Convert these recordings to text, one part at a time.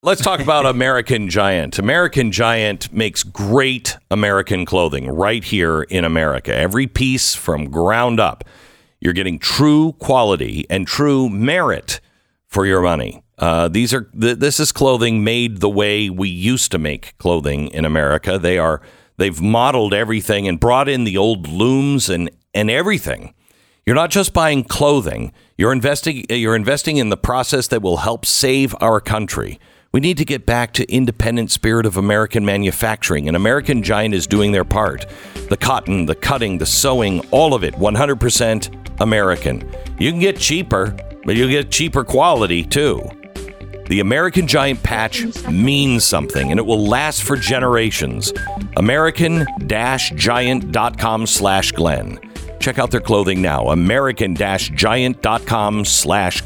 Let's talk about American Giant. American Giant makes great American clothing right here in America. Every piece from ground up. You're getting true quality and true merit for your money. Uh, these are th- this is clothing made the way we used to make clothing in America. They are they've modeled everything and brought in the old looms and and everything. You're not just buying clothing. You're investing you're investing in the process that will help save our country. We need to get back to independent spirit of American manufacturing, and American Giant is doing their part. The cotton, the cutting, the sewing, all of it 100% American. You can get cheaper, but you'll get cheaper quality too. The American Giant patch means something and it will last for generations. American-giant.com slash. Check out their clothing now. American-giant.com slash.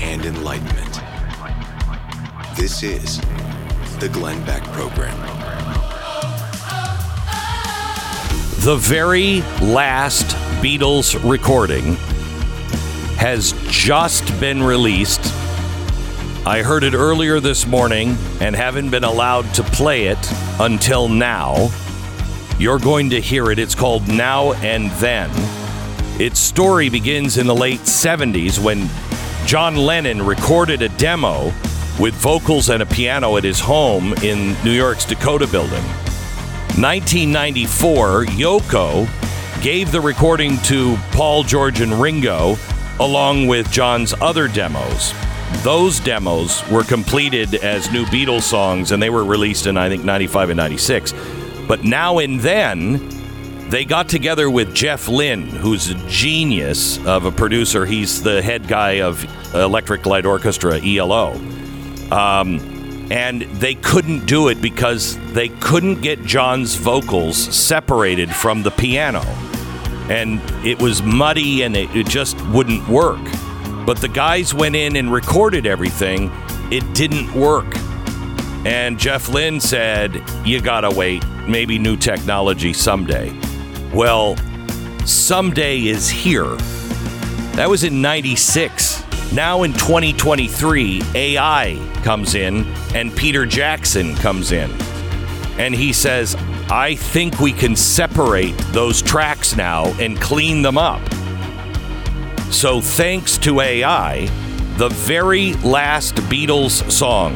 And enlightenment. This is the Glenn Beck Program. The very last Beatles recording has just been released. I heard it earlier this morning and haven't been allowed to play it until now. You're going to hear it. It's called Now and Then. Its story begins in the late 70s when John Lennon recorded a demo with vocals and a piano at his home in New York's Dakota building. 1994, Yoko gave the recording to Paul, George, and Ringo, along with John's other demos. Those demos were completed as new Beatles songs, and they were released in, I think, 95 and 96. But now and then, they got together with Jeff Lynne, who's a genius of a producer. He's the head guy of Electric Light Orchestra, ELO um, and they couldn't do it because they couldn't get John's vocals separated from the piano. And it was muddy and it, it just wouldn't work. But the guys went in and recorded everything. It didn't work. And Jeff Lynne said, You gotta wait. Maybe new technology someday. Well, someday is here. That was in 96. Now in 2023, AI comes in and Peter Jackson comes in. And he says, I think we can separate those tracks now and clean them up. So, thanks to AI, the very last Beatles song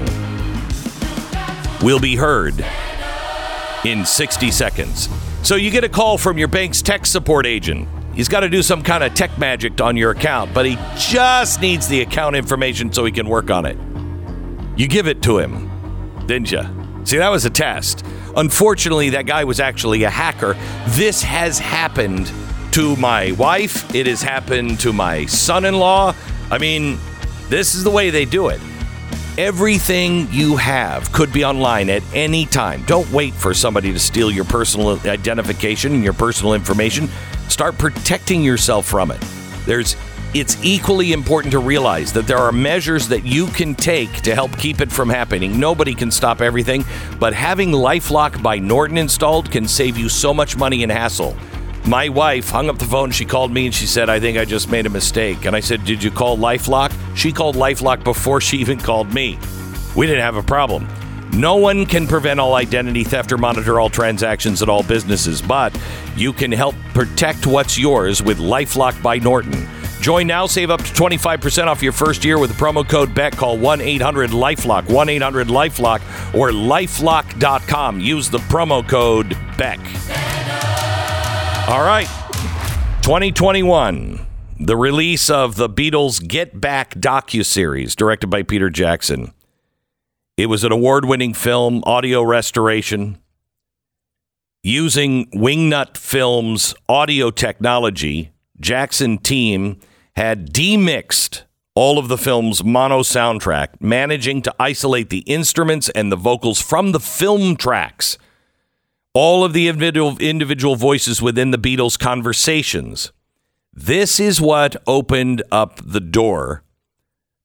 will be heard in 60 seconds. So, you get a call from your bank's tech support agent. He's got to do some kind of tech magic on your account, but he just needs the account information so he can work on it. You give it to him, didn't you? See, that was a test. Unfortunately, that guy was actually a hacker. This has happened to my wife, it has happened to my son in law. I mean, this is the way they do it. Everything you have could be online at any time. Don't wait for somebody to steal your personal identification and your personal information. Start protecting yourself from it. There's it's equally important to realize that there are measures that you can take to help keep it from happening. Nobody can stop everything, but having Lifelock by Norton installed can save you so much money and hassle. My wife hung up the phone. She called me and she said, I think I just made a mistake. And I said, Did you call Lifelock? She called Lifelock before she even called me. We didn't have a problem. No one can prevent all identity theft or monitor all transactions at all businesses, but you can help protect what's yours with Lifelock by Norton. Join now, save up to 25% off your first year with the promo code BECK. Call 1 800 Lifelock, 1 800 Lifelock, or lifelock.com. Use the promo code BECK. All right. 2021. The release of the Beatles Get Back docu-series directed by Peter Jackson. It was an award-winning film, audio restoration using Wingnut Films audio technology. Jackson team had demixed all of the film's mono soundtrack, managing to isolate the instruments and the vocals from the film tracks all of the individual, individual voices within the Beatles' conversations. This is what opened up the door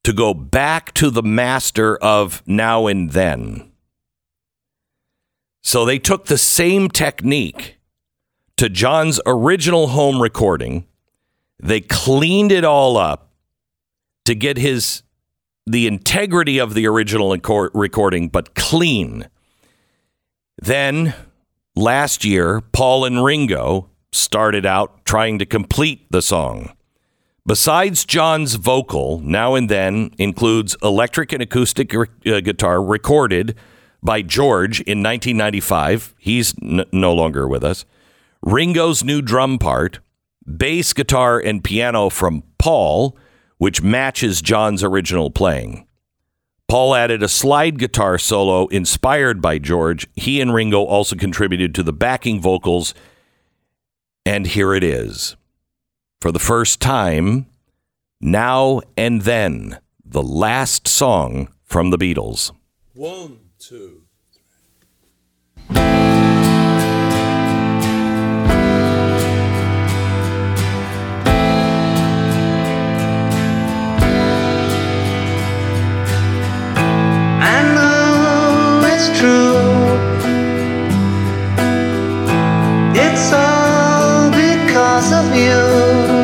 to go back to the master of now and then. So they took the same technique to John's original home recording. They cleaned it all up to get his the integrity of the original recording, but clean. Then last year, Paul and Ringo started out trying to complete the song. Besides John's vocal, now and then includes electric and acoustic uh, guitar recorded by George in 1995. He's n- no longer with us. Ringo's new drum part, bass guitar and piano from Paul, which matches John's original playing. Paul added a slide guitar solo inspired by George. He and Ringo also contributed to the backing vocals. And here it is. For the first time, Now and Then, the last song from the Beatles. One, two. I know it's true. It's all because of you.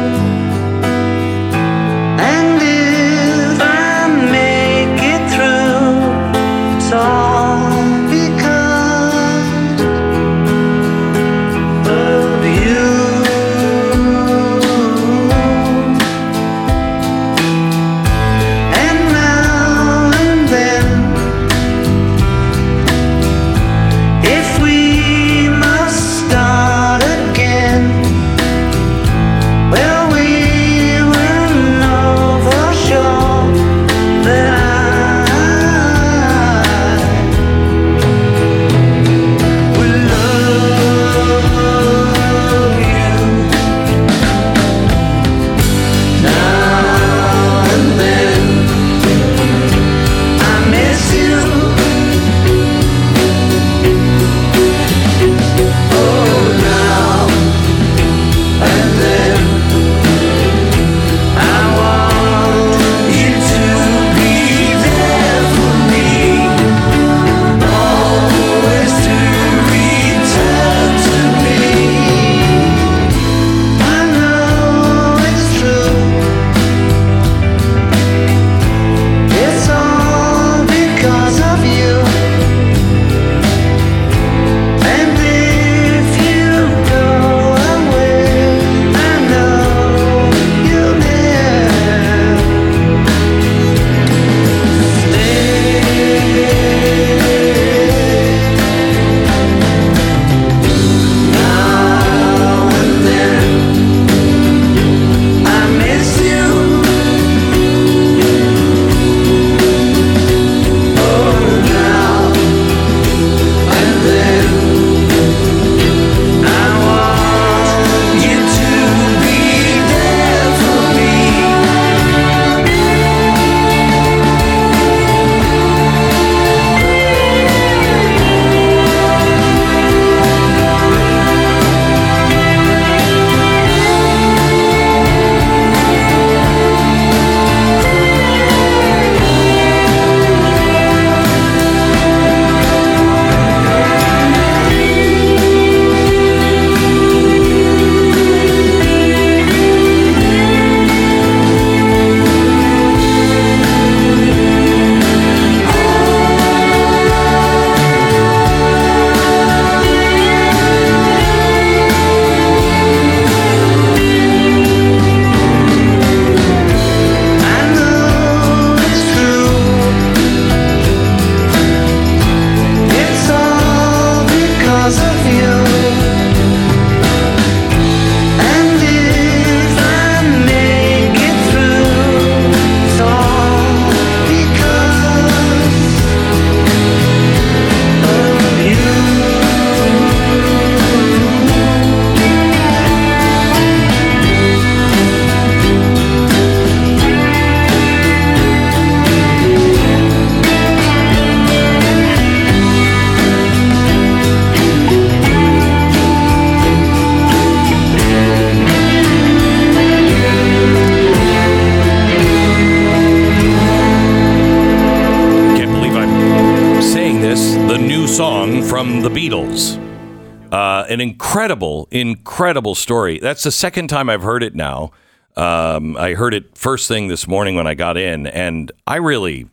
Incredible, incredible story. That's the second time I've heard it now. Um, I heard it first thing this morning when I got in, and I really,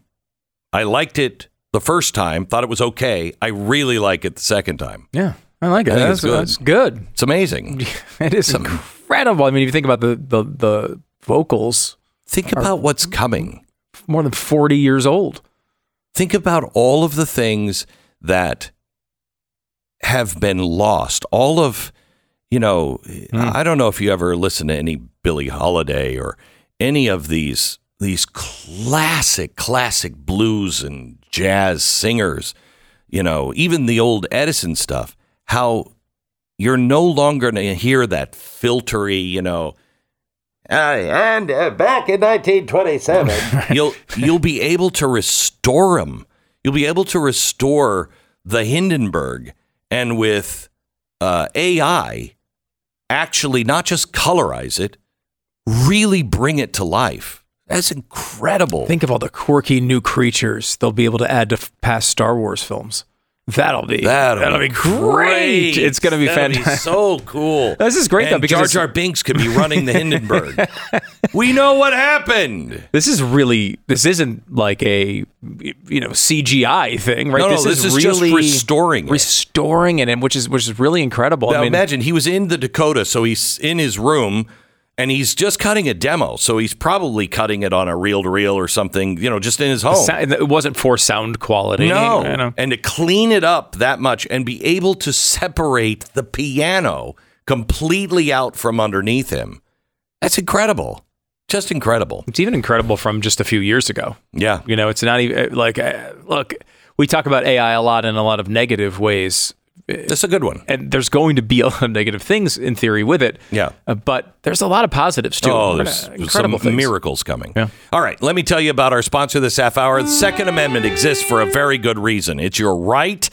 I liked it the first time. Thought it was okay. I really like it the second time. Yeah, I like it. I That's it's good. That's good. It's amazing. It is incredible. I mean, if you think about the the, the vocals, Think about what's coming. more than forty years old. Think about all of the things that have been lost. All of, you know, I don't know if you ever listen to any Billie Holiday or any of these these classic classic blues and jazz singers, you know, even the old Edison stuff, how you're no longer going to hear that filtery, you know, uh, and uh, back in 1927, you'll you'll be able to restore them. You'll be able to restore the Hindenburg, and with uh, AI, actually not just colorize it, really bring it to life. That's incredible. Think of all the quirky new creatures they'll be able to add to past Star Wars films. That'll be That'll, be great. It's going to be That'll fantastic. so cool. This is great, though, And because Jar Jar Binks could be running the Hindenburg. we know what happened. This is really. This isn't like a you know CGI thing, right? No, no, this is just restoring it. restoring it, and which is which is really incredible. Now I mean, imagine he was in the Dakota, so he's in his room and he's just cutting a demo. So he's probably cutting it on a reel to reel or something, you know, just in his home. sou- it wasn't for sound quality. no. And to clean it up that much and be able to separate the piano completely out from underneath him. That's incredible. Just incredible. It's even incredible from just a few years ago. Yeah. You know, it's not even like uh, look. We talk about AI a lot in a lot of negative ways, That's a good one. and there's going to be a lot of negative things in theory with it. Yeah. Uh, but there's a lot of positives too. Oh, there's some things. miracles coming. Yeah. All right, let me tell you about our sponsor this half hour. The Second Amendment exists for a very good reason. It's your right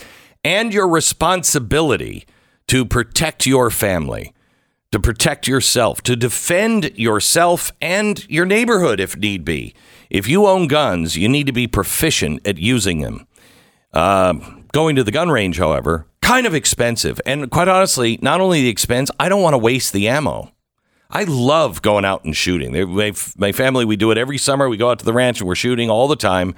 and your responsibility to protect your family, to protect yourself, to defend yourself and your neighborhood if need be. If you own guns, you need to be proficient at using them. Um, going to the gun range, however, kind of expensive. And quite honestly, not only the expense, I don't want to waste the ammo. I love going out and shooting. My, family, we do it every summer. We go out to the ranch and we're shooting all the time.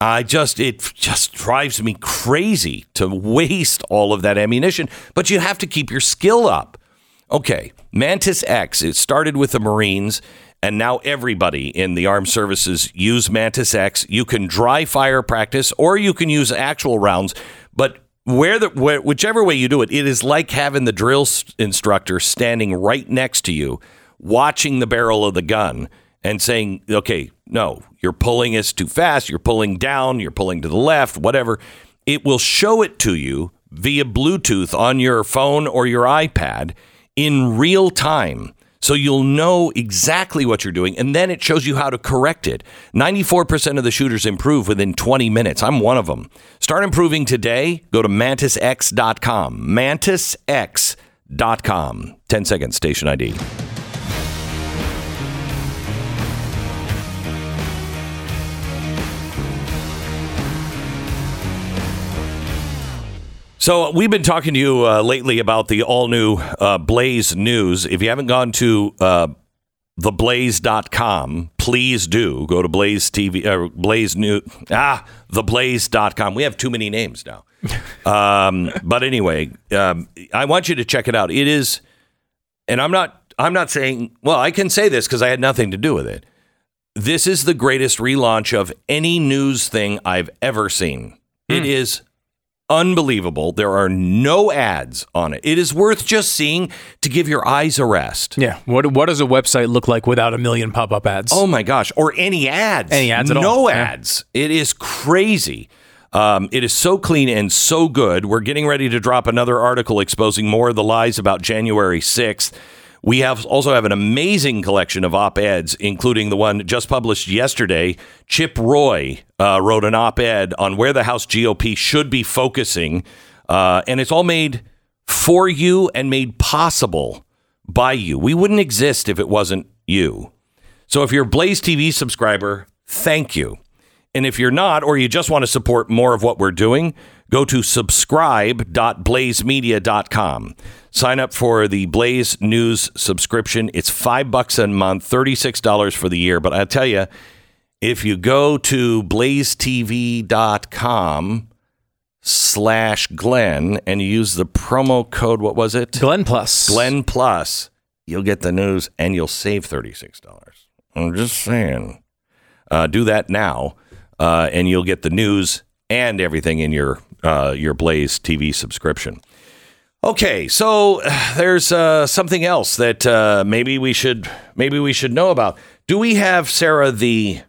I just, it just drives me crazy to waste all of that ammunition, but you have to keep your skill up. Okay, Mantis X, it started with the Marines, and now everybody in the armed services use Mantis X. You can dry fire practice or you can use actual rounds, but where the where, whichever way you do it, it is like having the drill instructor standing right next to you, watching the barrel of the gun and saying, "Okay, no, you're pulling us too fast. You're pulling down. You're pulling to the left. Whatever." It will show it to you via Bluetooth on your phone or your iPad in real time. So you'll know exactly what you're doing, and then it shows you how to correct it. 94% of the shooters improve within 20 minutes. I'm one of them. Start improving today. Go to mantisx.com. Mantisx.com. 10 seconds, station ID. So we've been talking to you uh, lately about the all new uh, Blaze News. If you haven't gone to uh, theblaze.com, please do go to Blaze TV, uh, Blaze New, ah, theblaze.com. We have too many names now. Um, but anyway, um, I want you to check it out. It is, and I'm not, I'm not saying, well, I can say this because I had nothing to do with it. This is the greatest relaunch of any news thing I've ever seen. It is unbelievable. There are no ads on it. It is worth just seeing to give your eyes a rest. Yeah. What what does a website look like without a million pop up ads? Oh my gosh. Or any ads. Any ads at no all. Yeah. ads. It is crazy. Um, it is so clean and so good. We're getting ready to drop another article exposing more of the lies about January 6th. We have also have an amazing collection of op-eds, including the one just published yesterday. Chip Roy uh, wrote an op-ed on where the House GOP should be focusing, uh, and it's all made for you and made possible by you. We wouldn't exist if it wasn't you. So if you're a Blaze TV subscriber, thank you. And if you're not, or you just want to support more of what we're doing, Go to subscribe.blazemedia.com. Sign up for the Blaze News subscription. It's five bucks a month, $36 for the year. But I tell you, if you go to blazetv.com slash Glenn and you use the promo code, what was it? Glenn Plus. Glenn Plus, you'll get the news and you'll save $36. I'm just saying. Uh, do that now, uh, and you'll get the news and everything in your uh, your Blaze TV subscription. Okay, so there's uh, something else that uh, maybe we should maybe we should know about. Do we have Sarah the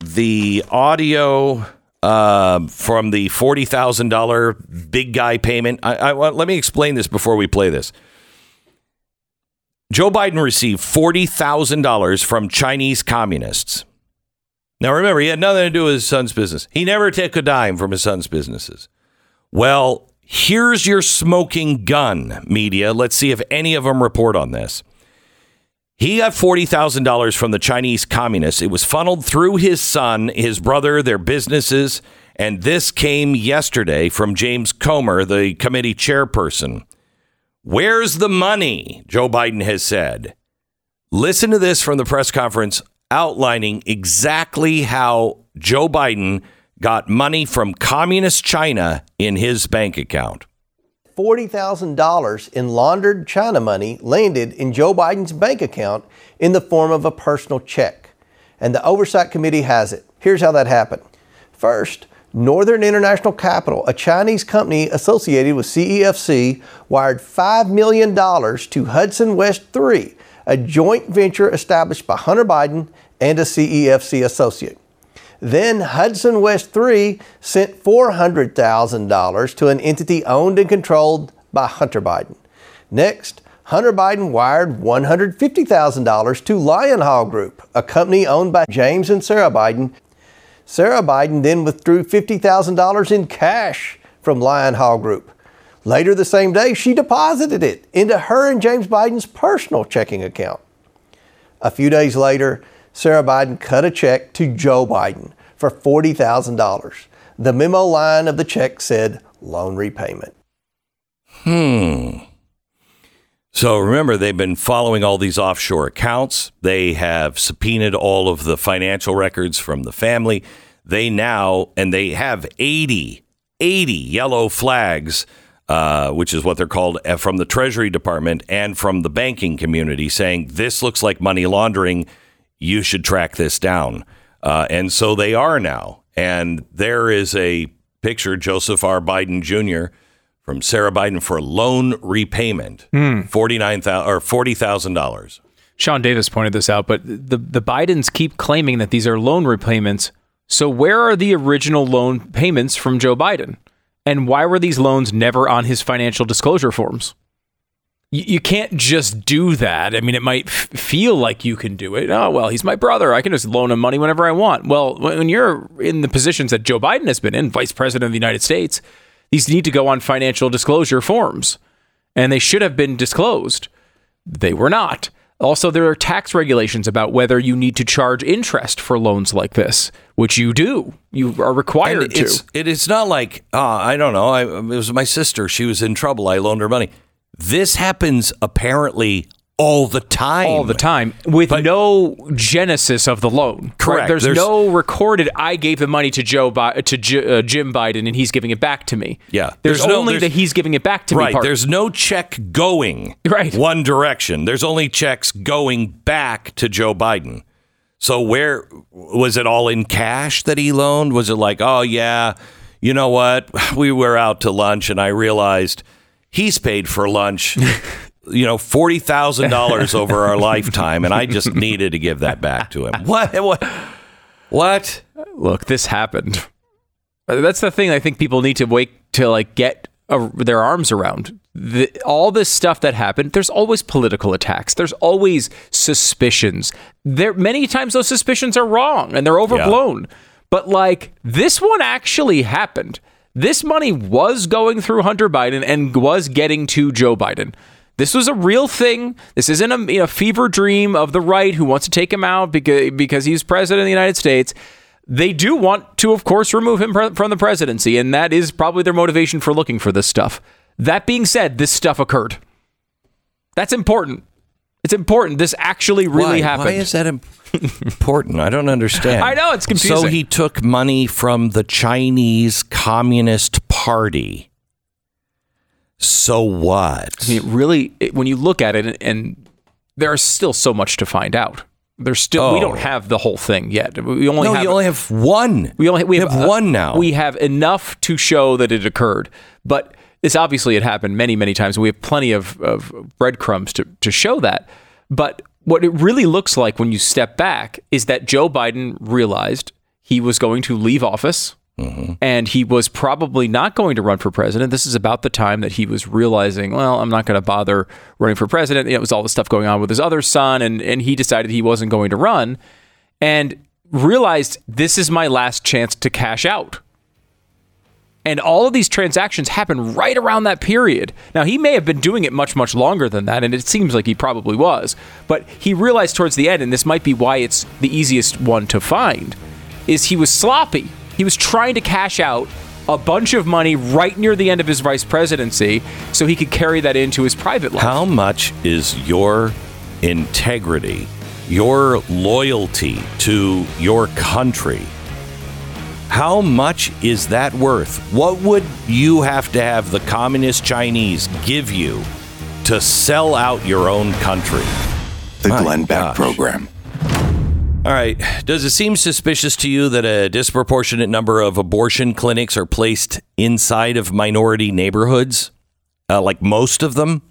the audio uh, from the forty thousand dollar big guy payment? I, I let me explain this before we play this. Joe Biden received forty thousand dollars from Chinese communists. Now remember, he had nothing to do with his son's business. He never took a dime from his son's businesses. Well, here's your smoking gun, media. Let's see if any of them report on this. He got $40,000 from the Chinese communists. It was funneled through his son, his brother, their businesses. And this came yesterday from James Comer, the committee chairperson. Where's the money? Joe Biden has said. Listen to this from the press conference outlining exactly how Joe Biden got money from communist China in his bank account. $40,000 in laundered China money landed in Joe Biden's bank account in the form of a personal check. And the Oversight Committee has it. Here's how that happened. First, Northern International Capital, a Chinese company associated with CEFC, wired $5 million to Hudson West 3, a joint venture established by Hunter Biden and a CEFC associate. Then Hudson West 3 sent $400,000 to an entity owned and controlled by Hunter Biden. Next, Hunter Biden wired $150,000 to Lion Hall Group, a company owned by James and Sarah Biden. Sarah Biden then withdrew $50,000 in cash from Lion Hall Group. Later the same day, she deposited it into her and James Biden's personal checking account. A few days later, Sarah Biden cut a check to Joe Biden for $40,000. The memo line of the check said loan repayment. Hmm. So remember, they've been following all these offshore accounts. They have subpoenaed all of the financial records from the family. They now, and they have 80, 80 yellow flags, uh, which is what they're called, uh, from the Treasury Department and from the banking community saying this looks like money laundering. You should track this down. Uh, and so they are now. And there is a picture, Joseph R. Biden Jr from Sarah Biden for loan repayment, forty nine thousand or forty thousand dollars. Sean Davis pointed this out, but the the Bidens keep claiming that these are loan repayments. So where are the original loan payments from Joe Biden? And why were these loans never on his financial disclosure forms? You, you can't just do that. I mean, it might f- feel like you can do it. Oh, well, he's my brother. I can just loan him money whenever I want. Well, when you're in the positions that Joe Biden has been in, vice president of the United States, these need to go on financial disclosure forms. And they should have been disclosed. They were not. Also, there are tax regulations about whether you need to charge interest for loans like this, which you do. You are required And to. it's it, it's not like uh, I don't know. I, it was my sister. She was in trouble. I loaned her money. This happens apparently all the time. all the time with no genesis of the loan. Correct. There's, There's- no recorded. I gave the money to Joe Bi- to J- uh, Jim Biden and he's giving it back to me. Yeah. There's, There's no- only there's- that he's giving it back to me. Right. part. There's no check going Right. one direction. There's only checks going back to Joe Biden. So where was it all in cash that he loaned? Was it like, oh yeah, you know what? We were out to lunch and I realized he's paid for lunch, you know, forty thousand dollars over our lifetime, and I just needed to give that back to him. What? What? What? look, this happened. That's the thing. I think people need to wait to like get uh, their arms around. The, all this stuff that happened. There's always political attacks. There's always suspicions. There many times those suspicions are wrong and they're overblown. But like this one actually happened. This money was going through Hunter Biden and was getting to Joe Biden. This was a real thing. This isn't a you know, fever dream of the right who wants to take him out because because he's president of the United States they do want to, of course, remove him pre- from the presidency, and that is probably their motivation for looking for this stuff. That being said, this stuff occurred. That's important. It's important. This actually really Why? happened. Why is that im- important? I don't understand. I know, it's confusing. So he took money from the Chinese Communist Party. So what? I mean, really, it, when you look at it, and, and there's still so much to find out. There's still we Oh. don't have the whole thing yet. We only no, have you only have one. we only we have, have uh, one now. We have enough to show that it occurred, but this obviously had happened many many times. And We have plenty of, of breadcrumbs to to show that. But what it really looks like when you step back is that Joe Biden realized he was going to leave office and he was probably not going to run for president. This is about the time that he was realizing, well, I'm not going to bother running for president. It was all the stuff going on with his other son, and, and he decided he wasn't going to run and realized this is my last chance to cash out. And all of these transactions happen right around that period. Now, he may have been doing it much, much longer than that, and it seems like he probably was. But he realized towards the end, and this might be why it's the easiest one to find, is he was sloppy. He was trying to cash out a bunch of money right near the end of his vice presidency so he could carry that into his private life. How much is your integrity, your loyalty to your country? How much is that worth? What would you have to have the communist Chinese give you to sell out your own country? The My Glenn Beck gosh. Program. All right. Does it seem suspicious to you that a disproportionate number of abortion clinics are placed inside of minority neighborhoods? Uh, like most of them?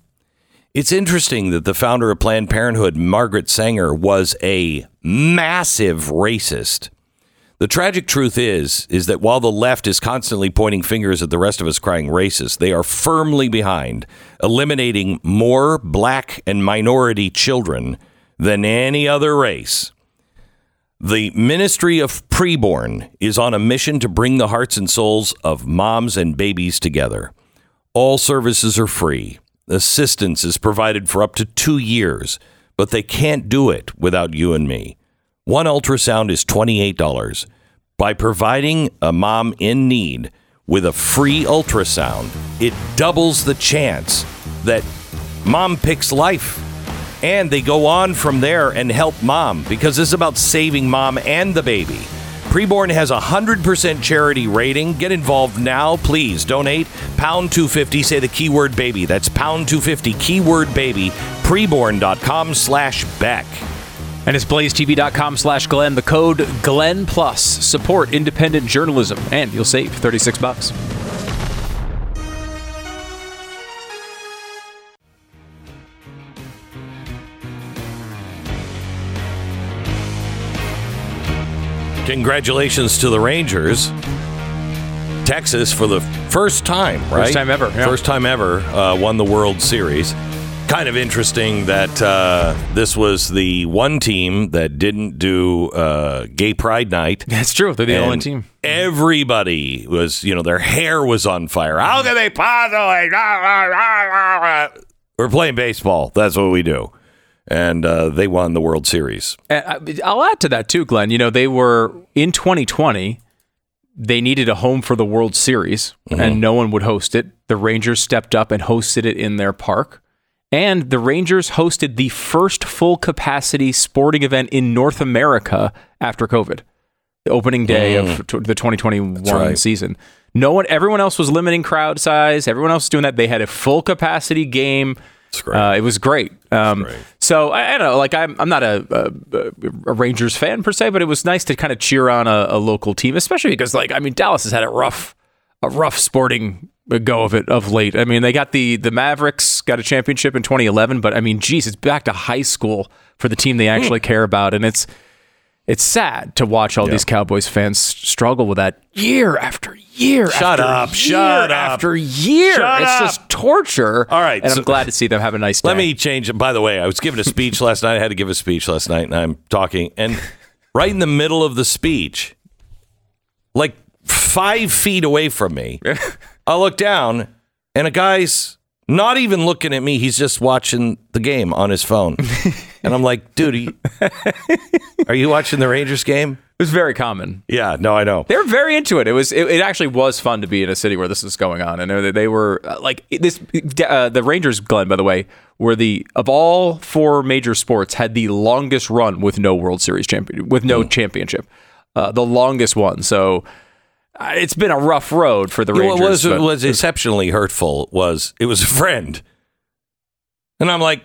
It's interesting that the founder of Planned Parenthood, Margaret Sanger, was a massive racist. The tragic truth is is that while the left is constantly pointing fingers at the rest of us crying racist, they are firmly behind eliminating more black and minority children than any other race. The Ministry of Preborn is on a mission to bring the hearts and souls of moms and babies together. All services are free. Assistance is provided for up to two years, but they can't do it without you and me. One ultrasound is $28. By providing a mom in need with a free ultrasound, it doubles the chance that mom picks life. And they go on from there and help mom because this is about saving mom and the baby. Preborn has a 100% charity rating. Get involved now, please. Donate pound 250, say the keyword baby. That's pound 250, keyword baby, preborn.com slash Beck. And it's blazetv.com slash Glenn. The code Glenn Plus. Support independent journalism, and you'll save 36 bucks. Congratulations to the Rangers. Texas, for the first time, right? First time ever, yeah. First time ever, uh, won the World Series. Kind of interesting that uh, this was the one team that didn't do uh, Gay Pride Night. That's true. They're the And only team. Everybody was, you know, their hair was on fire. How can they possibly? We're playing baseball. That's what we do. And uh, they won the World Series. And I'll add to that too, Glenn. You know, they were in 2020. They needed a home for the World Series, and no one would host it. The Rangers stepped up and hosted it in their park. And the Rangers hosted the first full capacity sporting event in North America after COVID, the opening day of the 2021 right. season. No one, everyone else was limiting crowd size. Everyone else was doing that. They had a full capacity game. Uh, it was great. Um, great. So I, I don't know. Like I'm, I'm not a, a, a Rangers fan per se, but it was nice to kind of cheer on a, a local team, especially because like I mean Dallas has had a rough, a rough sporting go of it of late. I mean they got the the Mavericks got a championship in 2011, but I mean geez, it's back to high school for the team they actually care about, and it's it's sad to watch all these Cowboys fans struggle with that year after year. Shut after up, year shut up. after year. Shut it's up. just torture. All right, and so- I'm glad to see them have a nice day. Let me change. By the way, I was giving a speech last night. I had to give a speech last night, and I'm talking. And right in the middle of the speech, like five feet away from me, I look down, and a guy's not even looking at me. He's just watching the game on his phone. And I'm like, dude, are you, are you watching the Rangers game? It was very common. Yeah, no, I know. They were very into it. It was. It, it actually was fun to be in a city where this was going on, and they- they were uh, like this. Uh, the Rangers, Glenn, by the way, were the of all four major sports had the longest run with no World Series champion, with no championship, uh, the longest one. So uh, it's been a rough road for the Rangers. What was was exceptionally hurtful was it was a friend, and I'm like,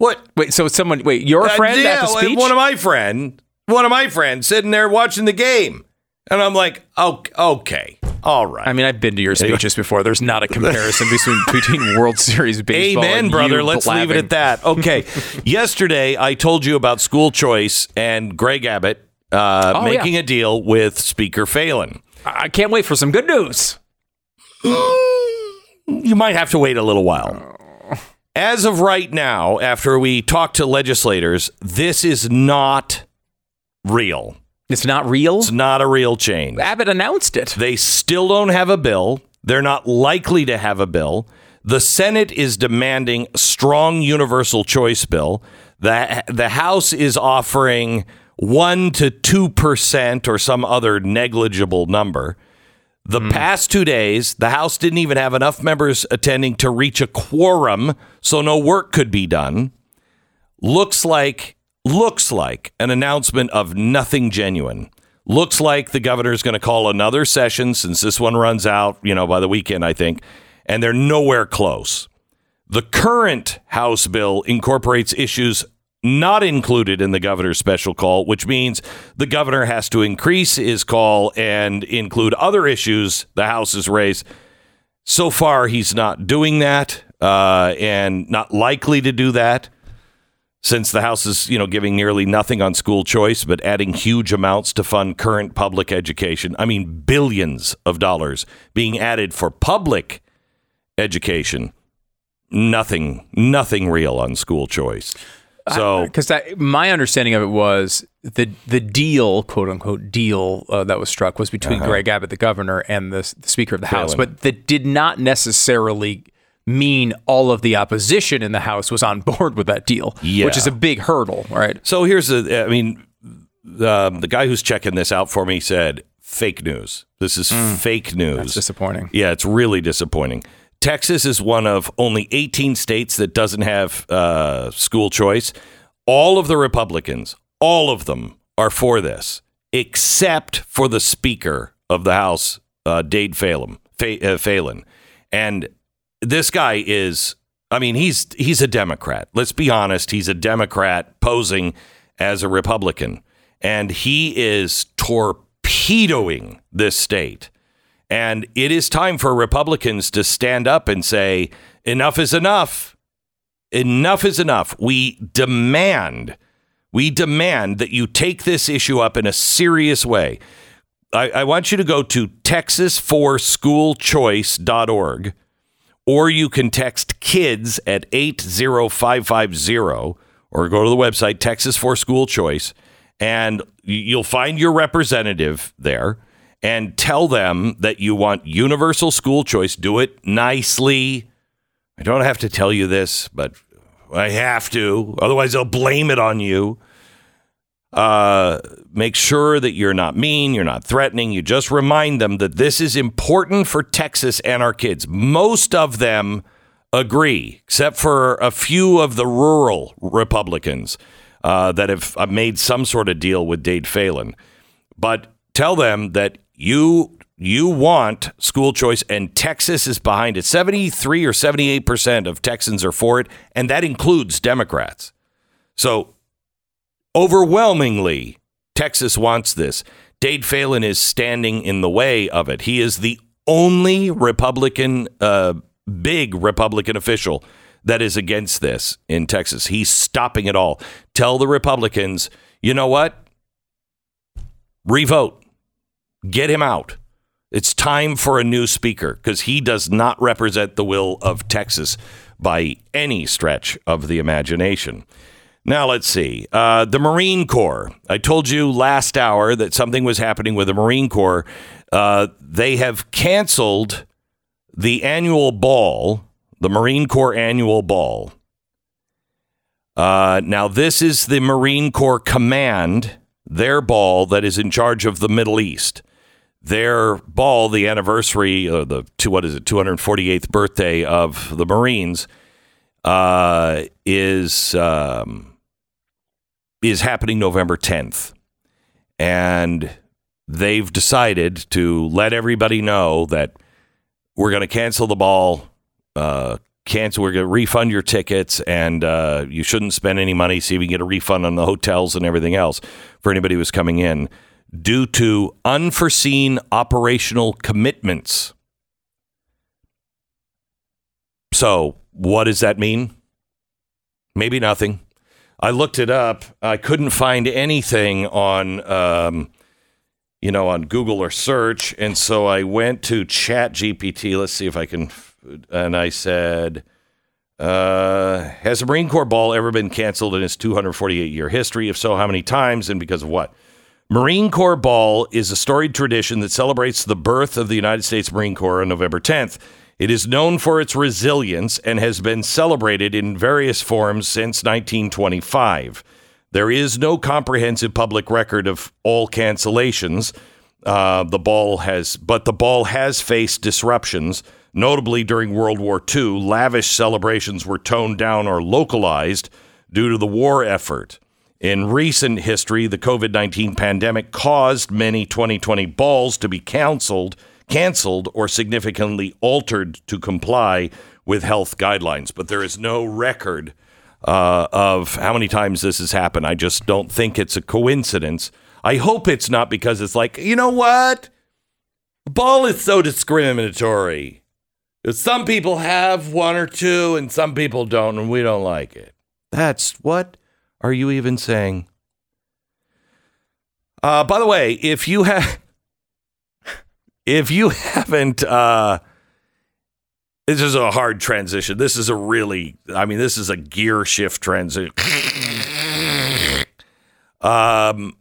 what? wait, so someone wait, your Uh, friend yeah, at the speech? One of my friend, one of my friends, sitting there watching the game, and I'm like, oh, okay, all right. I mean, I've been to your speeches before. There's not a comparison between between World Series baseball. And Amen, brother. Let's leave it at that. Okay. Yesterday, I told you about school choice and Greg Abbott uh, Oh, yeah. making a deal with Speaker Phelan. I can't wait for some good news. You might have to wait a little while. As of right now, after we talk to legislators, this is not real. It's not real. It's not a real change. Abbott announced it. They still don't have a bill. They're not likely to have a bill. The Senate is demanding strong universal choice bill. The the House is offering 1 to 2% or some other negligible number. The hmm. past 2 days, the House didn't even have enough members attending to reach a quorum, so no work could be done. Looks like looks like an announcement of nothing genuine. Looks like the governor's going to call another session since this one runs out, you know, by the weekend, I think, and they're nowhere close. The current House bill incorporates issues not included in the governor's special call, which means the governor has to increase his call and include other issues the House has raised. So far, he's not doing that uh, and not likely to do that since the House is, you know, giving nearly nothing on school choice, but adding huge amounts to fund current public education. I mean, billions of dollars being added for public education. Nothing, nothing real on school choice. So because my understanding of it was the the deal, quote unquote deal uh, that was struck was between Greg Abbott, the governor, and the, the Speaker of the House, Uh-huh. But that did not necessarily mean all of the opposition in the House was on board with that deal, Yeah. which is a big hurdle, right? So here's the, I mean, um, the guy who's checking this out for me said fake news. This is fake news. That's disappointing. Yeah, it's really disappointing. Texas is one of only 18 states that doesn't have uh, school choice. All of the Republicans, all of them are for this, except for the Speaker of the House, uh, Dade Phelan. Ph- uh, Phelan. And this guy is, I mean, he's he's a Democrat. Let's be honest, he's a Democrat posing as a Republican, and he is torpedoing this state. And it is time for Republicans to stand up and say, enough is enough. Enough is enough. We demand, we demand that you take this issue up in a serious way. I, I want you to go to texasforschoolchoice.org or you can text kids at 80550 or go to the website Texas for School Choice and you'll find your representative there and tell them that you want universal school choice. Do it nicely. I don't have to tell you this, but I have to. Otherwise, they'll blame it on you. Uh, make sure that you're not mean, you're not threatening. You just remind them that this is important for Texas and our kids. Most of them agree, except for a few of the rural Republicans uh, that have made some sort of deal with Dade Phelan. But tell them that you you want school choice, and Texas is behind it. Seventy three or seventy eight percent of Texans are for it, and that includes Democrats. So overwhelmingly, Texas wants this. Dade Phelan is standing in the way of it. He is the only Republican, uh, big Republican official that is against this in Texas. He's stopping it all. Tell the Republicans, you know what? Revote. Get him out. It's time for a new speaker because he does not represent the will of Texas by any stretch of the imagination. Now, let's see. Uh, the Marine Corps. I told you last hour that something was happening with the Marine Corps. Uh, they have canceled the annual ball, the Marine Corps annual ball. Uh, now, this is the Marine Corps command their ball that is in charge of the Middle East. Their ball, the anniversary, or the two, what is it, 248th birthday of the Marines, uh, is um, is happening November 10th, and they've decided to let everybody know that we're going to cancel the ball, uh, cancel. We're going to refund your tickets, and uh, you shouldn't spend any money. See if you can get a refund on the hotels and everything else for anybody who's coming in due to unforeseen operational commitments. So, what does that mean? Maybe nothing. I looked it up. I couldn't find anything on, um, you know, on Google or search, and so I went to Chat GPT. Let's see if I can. And I said, uh, "Has a Marine Corps ball ever been canceled in its 248 year history? If so, how many times, and because of what?" Marine Corps Ball is a storied tradition that celebrates the birth of the United States Marine Corps on November 10th. It is known for its resilience and has been celebrated in various forms since 1925. There is no comprehensive public record of all cancellations. Uh, the ball has, but the ball has faced disruptions. Notably, during World War II, lavish celebrations were toned down or localized due to the war effort. In recent history, the COVID 19 pandemic caused many 2020 balls to be canceled, canceled or significantly altered to comply with health guidelines. But there is no record uh, of how many times this has happened. I just don't think it's a coincidence. I hope it's not because it's like, you know what? Ball is so discriminatory. Some people have one or two and some people don't, and we don't like it. That's what are you even saying? Uh, by the way, if you have, if you haven't, uh, this is a hard transition. This is a really, I mean, this is a gear shift transition. um,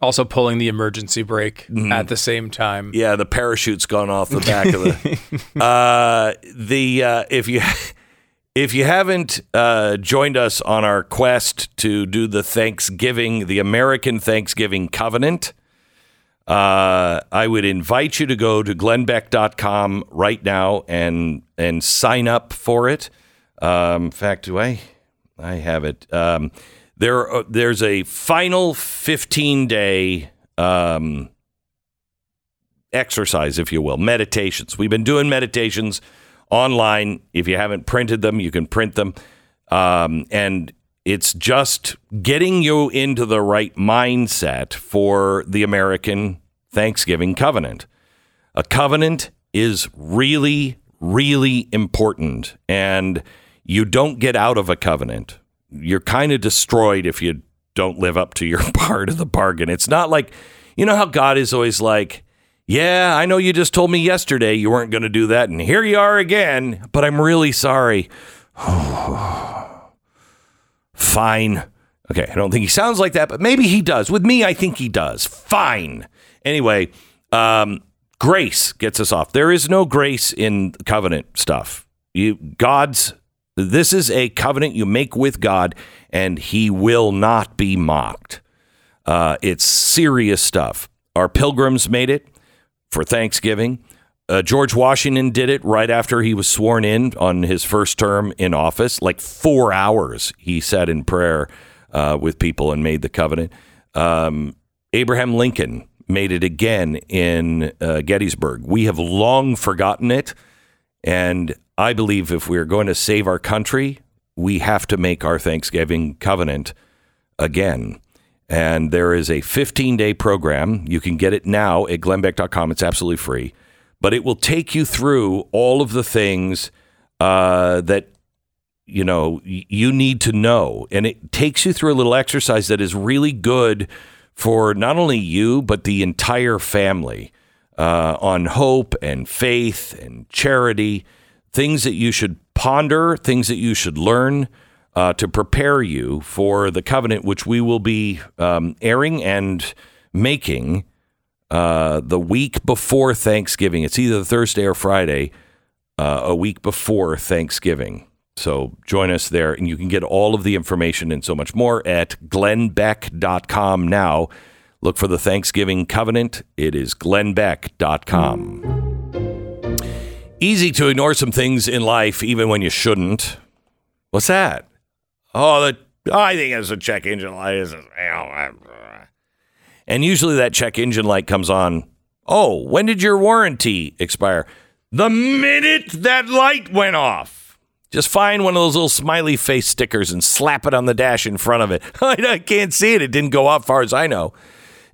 Also pulling the emergency brake at the same time. yeah, the parachute's gone off the back of the. uh, the uh, if you if you haven't uh, joined us on our quest to do the Thanksgiving, the American Thanksgiving Covenant, uh, I would invite you to go to glennbeck.com right now and and sign up for it. Um, in fact, do I? I have it. Um, there, uh, there's a final 15 day um, exercise, if you will, meditations. We've been doing meditations online. If you haven't printed them, you can print them. Um, and it's just getting you into the right mindset for the American Thanksgiving covenant. A covenant is really, really important. And you don't get out of a covenant. You're kind of destroyed if you don't live up to your part of the bargain. It's not like, you know how God is always like, yeah, I know you just told me yesterday you weren't going to do that, and here you are again, but I'm really sorry. Fine. Okay, I don't think he sounds like that, but maybe he does. With me, I think he does. Fine. Anyway, um, grace gets us off. There is no grace in covenant stuff. You God's this is a covenant you make with God, and He will not be mocked. Uh, it's serious stuff. Our pilgrims made it for Thanksgiving. Uh, George Washington did it right after he was sworn in on his first term in office. Like four hours he sat in prayer uh, with people and made the covenant. Um, Abraham Lincoln made it again in uh, Gettysburg. We have long forgotten it. And I believe if we're going to save our country, we have to make our Thanksgiving covenant again. And there is a 15 day program. You can get it now at glennbeck.com. It's absolutely free. But it will take you through all of the things uh, that you know you need to know, and it takes you through a little exercise that is really good for not only you but the entire family uh, on hope and faith and charity, things that you should ponder, things that you should learn uh, to prepare you for the covenant, which we will be um, airing and making uh, the week before Thanksgiving. It's either Thursday or Friday, uh, a week before Thanksgiving. So join us there, and you can get all of the information and so much more at glennbeck.com now. Look for the Thanksgiving Covenant. It is glennbeck.com. Easy to ignore some things in life, even when you shouldn't. What's that? Oh, the I think it's a check engine light. And usually that check engine light comes on. Oh, when did your warranty expire? The minute that light went off. Just find one of those little smiley face stickers and slap it on the dash in front of it. I can't see it. It didn't go off far as I know.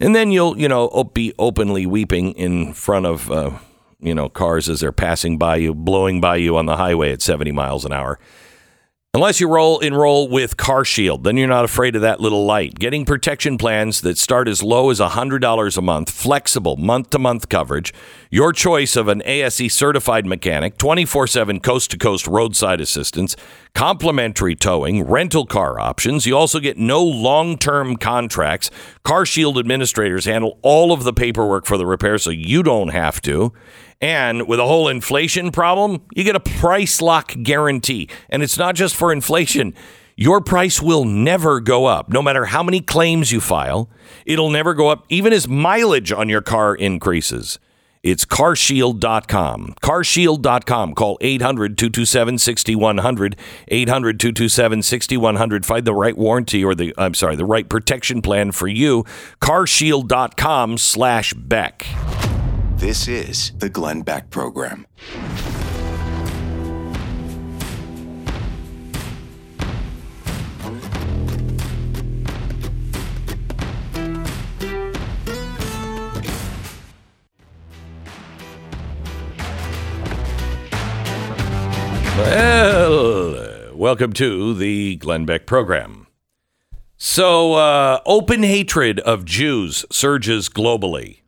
And then you'll, you know, be openly weeping in front of, uh, you know, cars as they're passing by you, blowing by you on the highway at 70 miles an hour. Unless you roll enroll with CarShield, then you're not afraid of that little light. Getting protection plans that start as low as $100 a month, flexible month-to-month coverage, your choice of an ASE certified mechanic, 24/7 coast-to-coast roadside assistance, complimentary towing, rental car options. You also get no long-term contracts. CarShield administrators handle all of the paperwork for the repair so you don't have to. And with a whole inflation problem, you get a price lock guarantee. And it's not just for inflation. Your price will never go up, no matter how many claims you file. It'll never go up, even as mileage on your car increases. It's carshield.com. Carshield.com. Call 800 227 6100. 800 227 6100. Find the right warranty or the, I'm sorry, the right protection plan for you. Carshield.com slash Beck. This is the Glenn Beck Program. Welcome to the Glenn Beck program. So, uh, open hatred of Jews surges globally.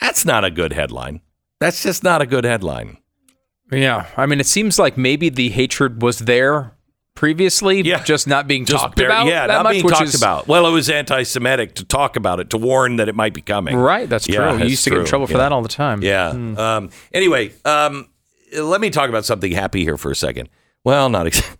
That's not a good headline. That's just not a good headline. Yeah, I mean, it seems like maybe the hatred was there previously, Yeah. just not being Just talked bare- about. yeah, that not much, being talked is- about. Well, it was anti-Semitic to talk about it, to warn that it might be coming. Right, that's true. Yeah, you that's used to get in trouble for Yeah. that all the time. Yeah. Um, anyway, um, let me talk about something happy here for a second. Well, not. Ex-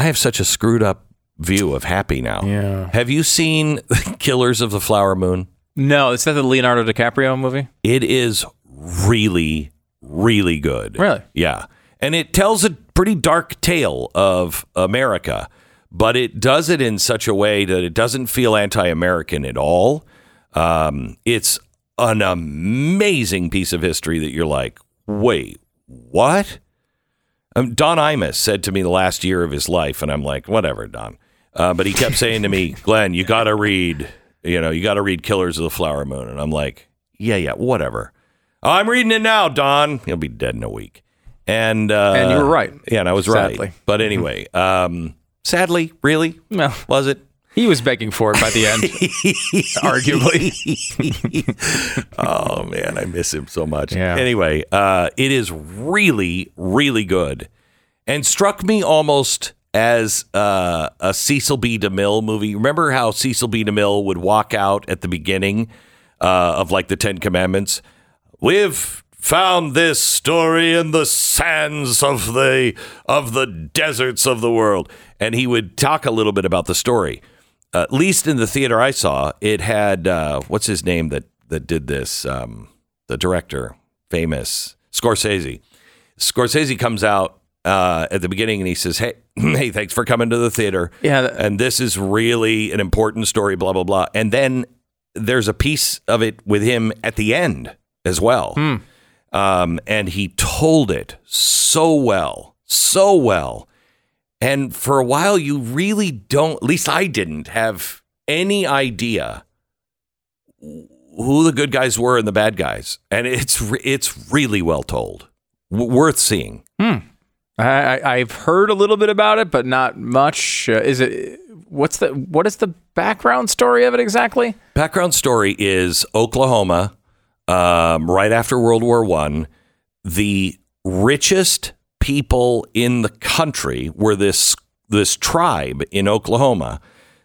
I have such a screwed up view of happy now. Yeah. Have you seen Killers of the Flower Moon? No, is that the Leonardo DiCaprio movie? It is really, really good. Really? Yeah. And it tells a pretty dark tale of America, but it does it in such a way that it doesn't feel anti American at all. Um, it's an amazing piece of history that you're like, wait, what? Um, Don Imus said to me the last year of his life, and I'm like, whatever, Don. Uh, but he kept saying to me, Glenn, you got to read, you know, you got to read Killers of the Flower Moon. And I'm like, yeah, yeah, whatever. Oh, I'm reading it now, Don. He'll be dead in a week. And uh, And you were right. Yeah, and I was Sadly. right. But anyway, um, sadly, really, Well, was it? He was begging for it by the end, arguably. oh man, I miss him so much. Yeah. Anyway, uh, it is really, really good, and struck me almost as uh, a Cecil B. DeMille movie. Remember how Cecil B. DeMille would walk out at the beginning uh, of like the Ten Commandments? We've found this story in the sands of the of the deserts of the world, and he would talk a little bit about the story. At least in the theater I saw, it had uh, what's his name that that did this? Um, the director, famous Scorsese. Scorsese comes out uh, at the beginning and he says, "Hey, hey, thanks for coming to the theater. Yeah, and this is really an important story. Blah blah blah." And then there's a piece of it with him at the end as well. Um, and he told it so well, so well. And for a while, you really don't, at least I didn't have any idea who the good guys were and the bad guys. And it's, it's really well told, w- worth seeing. I, I, I've heard a little bit about it, but not much. Uh, is it? What's the? What is the background story of it exactly? Background story is Oklahoma, um, right after World War One. The richest people in the country were this this tribe in Oklahoma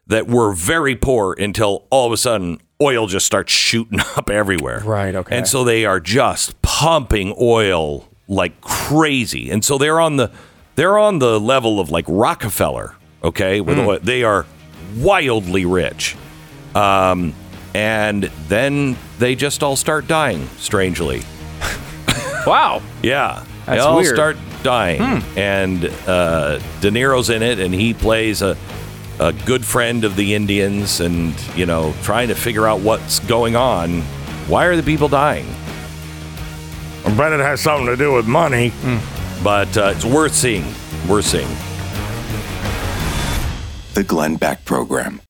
that were very poor until all of a sudden oil just starts shooting up everywhere. Right, okay. And so they are just pumping oil like crazy. And so they're on the they're on the level of like Rockefeller. Okay, with Hmm. oil. they are wildly rich, um, and then they just all start dying strangely. Wow. Yeah, they That's all weird. Hmm. start dying, and uh, De Niro's in it, and he plays a a good friend of the Indians, and you know, trying to figure out what's going on. Why are the people dying? I bet it has something to do with money, but uh, it's worth seeing. Worth seeing. The Glenn Beck Program.